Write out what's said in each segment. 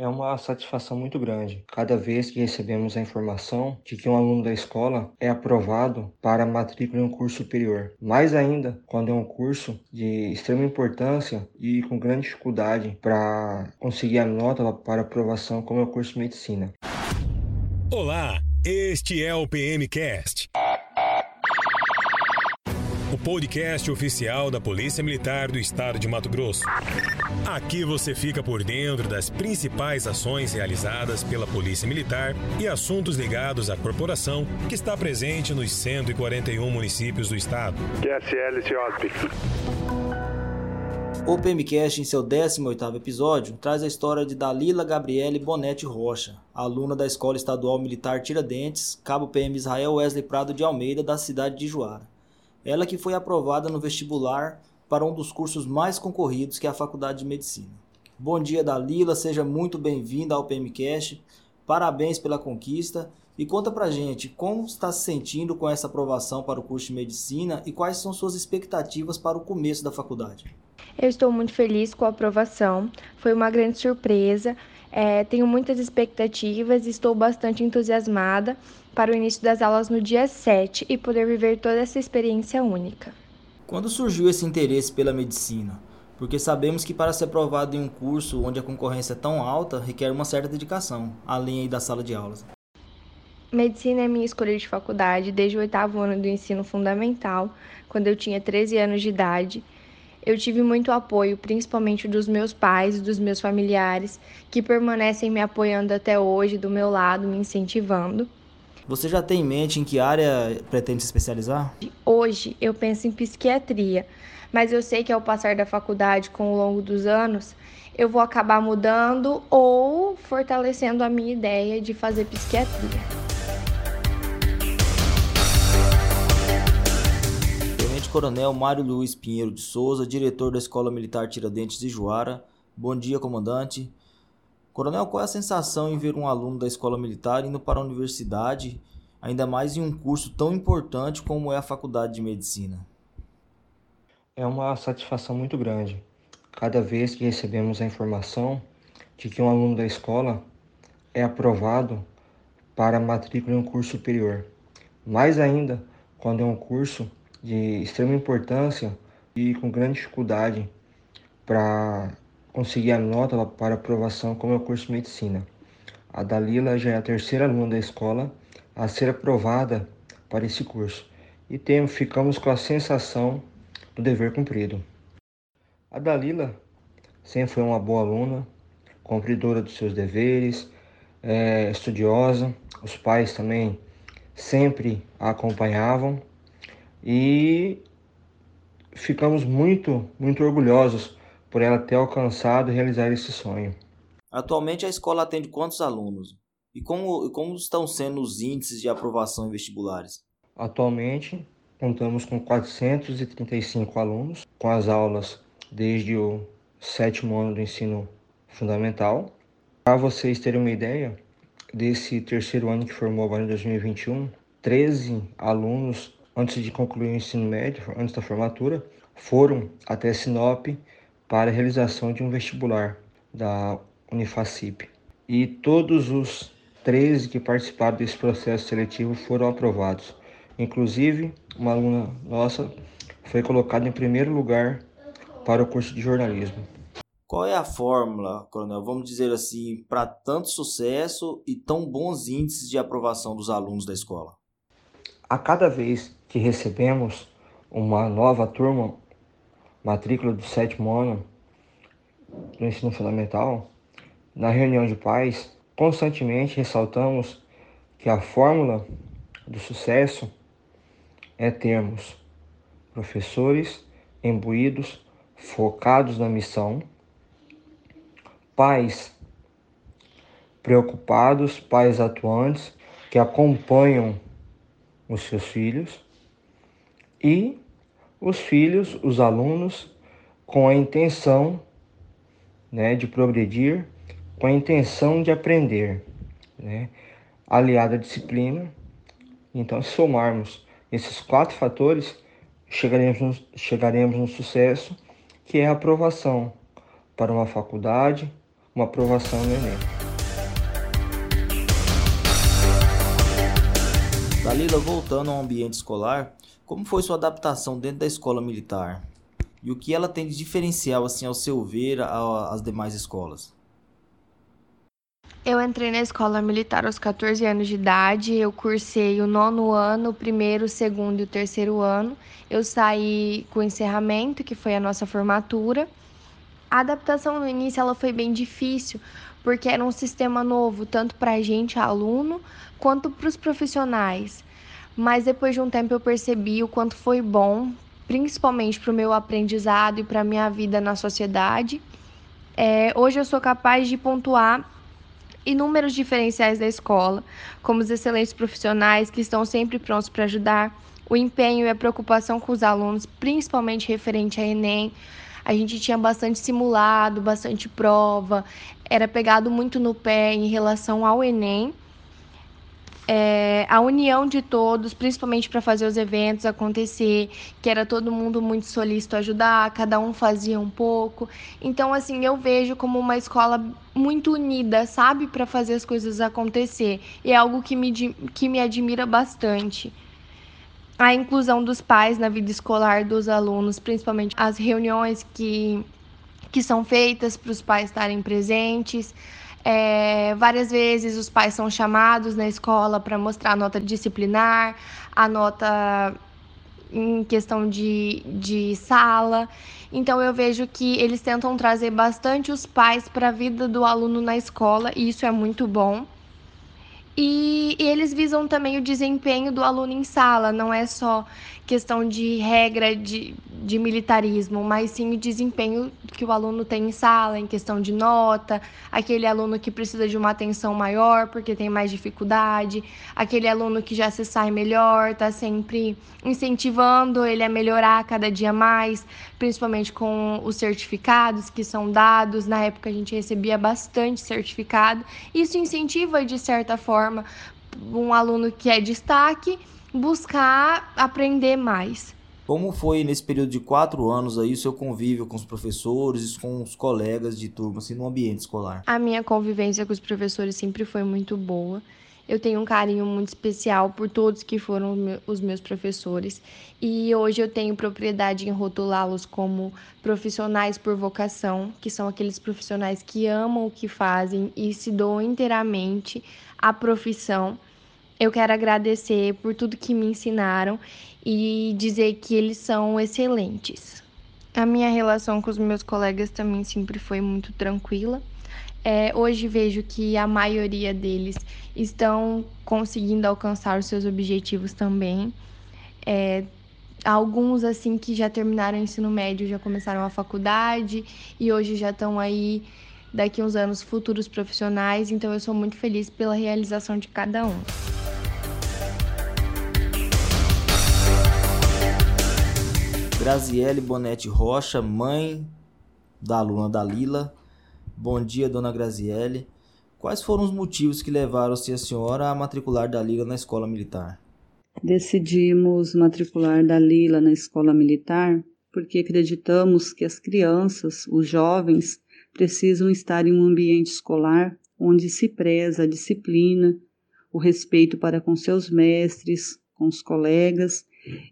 É uma satisfação muito grande cada vez que recebemos a informação de que um aluno da escola é aprovado para matrícula em um curso superior. Mais ainda, quando é um curso de extrema importância e com grande dificuldade para conseguir a nota para aprovação, como é o curso de medicina. Olá, este é o PMcast o podcast oficial da Polícia Militar do Estado de Mato Grosso. Aqui você fica por dentro das principais ações realizadas pela Polícia Militar e assuntos ligados à corporação que está presente nos 141 municípios do estado. QSL. O PMcast, em seu 18º episódio, traz a história de Dalila Gabriele Bonetti Rocha, aluna da Escola Estadual Militar Tiradentes, Cabo PM Israel Wesley Prado de Almeida, da cidade de Juara. Ela que foi aprovada no vestibular para um dos cursos mais concorridos, que é a Faculdade de Medicina. Bom dia, Dalila, seja muito bem-vinda ao PMCast. Parabéns pela conquista e conta pra gente como está se sentindo com essa aprovação para o curso de medicina e quais são suas expectativas para o começo da faculdade. Eu estou muito feliz com a aprovação, foi uma grande surpresa. É, tenho muitas expectativas e estou bastante entusiasmada para o início das aulas no dia 7 e poder viver toda essa experiência única. Quando surgiu esse interesse pela medicina? Porque sabemos que para ser aprovado em um curso onde a concorrência é tão alta, requer uma certa dedicação, além da sala de aulas. Medicina é minha escolha de faculdade desde o oitavo ano do ensino fundamental, quando eu tinha 13 anos de idade. Eu tive muito apoio, principalmente dos meus pais e dos meus familiares, que permanecem me apoiando até hoje, do meu lado, me incentivando. Você já tem em mente em que área pretende se especializar? Hoje eu penso em psiquiatria, mas eu sei que ao passar da faculdade com o longo dos anos, eu vou acabar mudando ou fortalecendo a minha ideia de fazer psiquiatria. Coronel Mário Luiz Pinheiro de Souza, diretor da Escola Militar Tiradentes de Juara. Bom dia, comandante. Coronel, qual é a sensação em ver um aluno da escola militar indo para a universidade, ainda mais em um curso tão importante como é a faculdade de medicina? É uma satisfação muito grande cada vez que recebemos a informação de que um aluno da escola é aprovado para matrícula em um curso superior. Mais ainda, quando é um curso de extrema importância e com grande dificuldade para conseguir a nota para aprovação como é o curso de medicina. A Dalila já é a terceira aluna da escola a ser aprovada para esse curso e temos, ficamos com a sensação do dever cumprido. A Dalila sempre foi uma boa aluna, cumpridora dos seus deveres, é, estudiosa, os pais também sempre a acompanhavam e ficamos muito, muito orgulhosos por ela ter alcançado e realizar esse sonho. Atualmente a escola atende quantos alunos? E como, como estão sendo os índices de aprovação em vestibulares? Atualmente contamos com 435 alunos, com as aulas desde o sétimo ano do ensino fundamental. Para vocês terem uma ideia, desse terceiro ano que formou agora em 2021, 13 alunos, antes de concluir o ensino médio, antes da formatura, foram até Sinop para a realização de um vestibular da Unifacip. E todos os 13 que participaram desse processo seletivo foram aprovados. Inclusive, uma aluna nossa foi colocada em primeiro lugar para o curso de jornalismo. Qual é a fórmula, Coronel, vamos dizer assim, para tanto sucesso e tão bons índices de aprovação dos alunos da escola? A cada vez que recebemos uma nova turma, matrícula do sétimo ano do ensino fundamental, na reunião de pais, constantemente ressaltamos que a fórmula do sucesso é termos professores imbuídos, focados na missão, pais preocupados, pais atuantes que acompanham os seus filhos e os filhos, os alunos, com a intenção né, de progredir, com a intenção de aprender, né, aliada à disciplina. Então, se somarmos esses quatro fatores, chegaremos chegaremos no sucesso, que é a aprovação para uma faculdade, uma aprovação no Enem. Dalila, voltando ao ambiente escolar, como foi sua adaptação dentro da escola militar? E o que ela tem de diferencial, assim, ao seu ver, às demais escolas? Eu entrei na escola militar aos 14 anos de idade, eu cursei o nono ano, o primeiro, o segundo e o terceiro ano. Eu saí com o encerramento, que foi a nossa formatura. A adaptação no início ela foi bem difícil, porque era um sistema novo, tanto para a gente, aluno, quanto para os profissionais. Mas depois de um tempo eu percebi o quanto foi bom, principalmente para o meu aprendizado e para a minha vida na sociedade. É, hoje eu sou capaz de pontuar inúmeros diferenciais da escola, como os excelentes profissionais que estão sempre prontos para ajudar, o empenho e a preocupação com os alunos, principalmente referente a Enem. A gente tinha bastante simulado, bastante prova, era pegado muito no pé em relação ao Enem é, a união de todos, principalmente para fazer os eventos acontecer, que era todo mundo muito solícito a ajudar, cada um fazia um pouco. Então, assim, eu vejo como uma escola muito unida, sabe, para fazer as coisas acontecer. E é algo que me, que me admira bastante. A inclusão dos pais na vida escolar dos alunos, principalmente as reuniões que, que são feitas para os pais estarem presentes. É, várias vezes os pais são chamados na escola para mostrar a nota disciplinar, a nota em questão de, de sala. Então eu vejo que eles tentam trazer bastante os pais para a vida do aluno na escola e isso é muito bom. E, e, eles visam também o desempenho do aluno em sala, não é só questão de regra de, de militarismo, mas sim o desempenho que o aluno tem em sala, em questão de nota, aquele aluno que precisa de uma atenção maior porque tem mais dificuldade, aquele aluno que já se sai melhor, está sempre incentivando ele a melhorar cada dia mais, principalmente com os certificados que são dados. Na época a gente recebia bastante certificado, isso incentiva de certa forma forma um aluno que é destaque buscar aprender mais. Como foi nesse período de quatro anos aí o seu convívio com os professores e com os colegas de turma, assim, no ambiente escolar? A minha convivência com os professores sempre foi muito boa. Eu tenho um carinho muito especial por todos que foram os meus professores e hoje eu tenho propriedade em rotulá-los como profissionais por vocação, que são aqueles profissionais que amam o que fazem e se doam inteiramente à profissão. Eu quero agradecer por tudo que me ensinaram e dizer que eles são excelentes. A minha relação com os meus colegas também sempre foi muito tranquila. É, hoje vejo que a maioria deles estão conseguindo alcançar os seus objetivos também. É, alguns assim que já terminaram o ensino médio já começaram a faculdade e hoje já estão aí daqui uns anos futuros profissionais, então eu sou muito feliz pela realização de cada um. Graziele Bonetti Rocha, mãe da aluna Dalila, Bom dia, dona Graziele. Quais foram os motivos que levaram-se a senhora a matricular Dalila na escola militar? Decidimos matricular Dalila na escola militar porque acreditamos que as crianças, os jovens, precisam estar em um ambiente escolar onde se preza a disciplina, o respeito para com seus mestres, com os colegas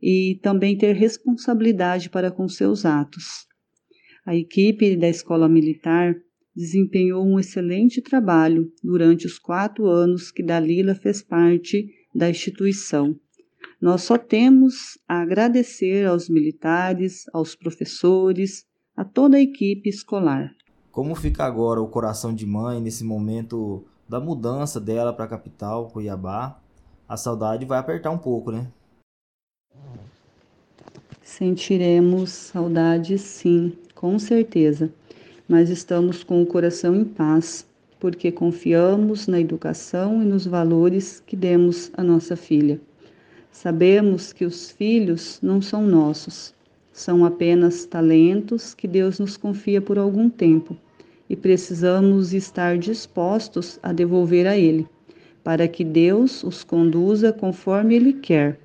e também ter responsabilidade para com seus atos. A equipe da escola militar desempenhou um excelente trabalho durante os quatro anos que Dalila fez parte da instituição. Nós só temos a agradecer aos militares, aos professores, a toda a equipe escolar. Como fica agora o coração de mãe nesse momento da mudança dela para a capital, Cuiabá? A saudade vai apertar um pouco, né? Sentiremos saudade, sim, com certeza mas estamos com o coração em paz, porque confiamos na educação e nos valores que demos à nossa filha. Sabemos que os filhos não são nossos, são apenas talentos que Deus nos confia por algum tempo e precisamos estar dispostos a devolver a Ele, para que Deus os conduza conforme Ele quer.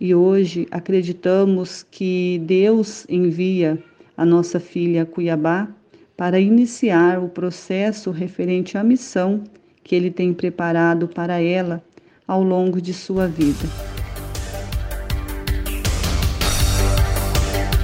E hoje acreditamos que Deus envia a nossa filha a Cuiabá para iniciar o processo referente à missão que ele tem preparado para ela ao longo de sua vida.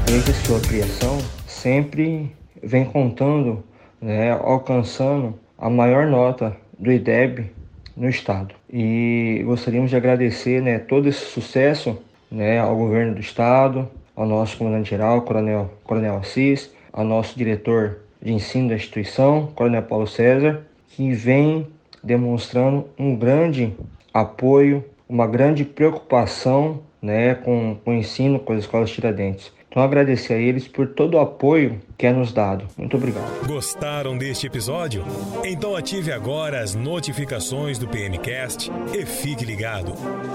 Desde sua criação, sempre vem contando, né, alcançando a maior nota do IDEB no estado. E gostaríamos de agradecer né, todo esse sucesso né, ao governo do estado, ao nosso comandante-geral, Coronel, Coronel Assis, ao nosso diretor de ensino da instituição, Coronel Paulo César, que vem demonstrando um grande apoio, uma grande preocupação né, com, com o ensino com as escolas Tiradentes. Então agradecer a eles por todo o apoio que é nos dado. Muito obrigado. Gostaram deste episódio? Então ative agora as notificações do PMcast e fique ligado.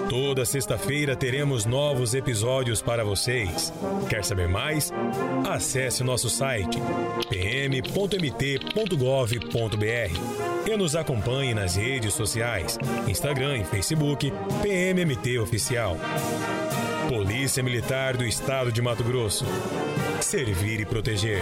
Toda sexta-feira teremos novos episódios para vocês. Quer saber mais? Acesse nosso site pm.mt.gov.br e nos acompanhe nas redes sociais, Instagram e Facebook, PMMT Oficial. Polícia Militar do Estado de Mato Grosso. Servir e proteger.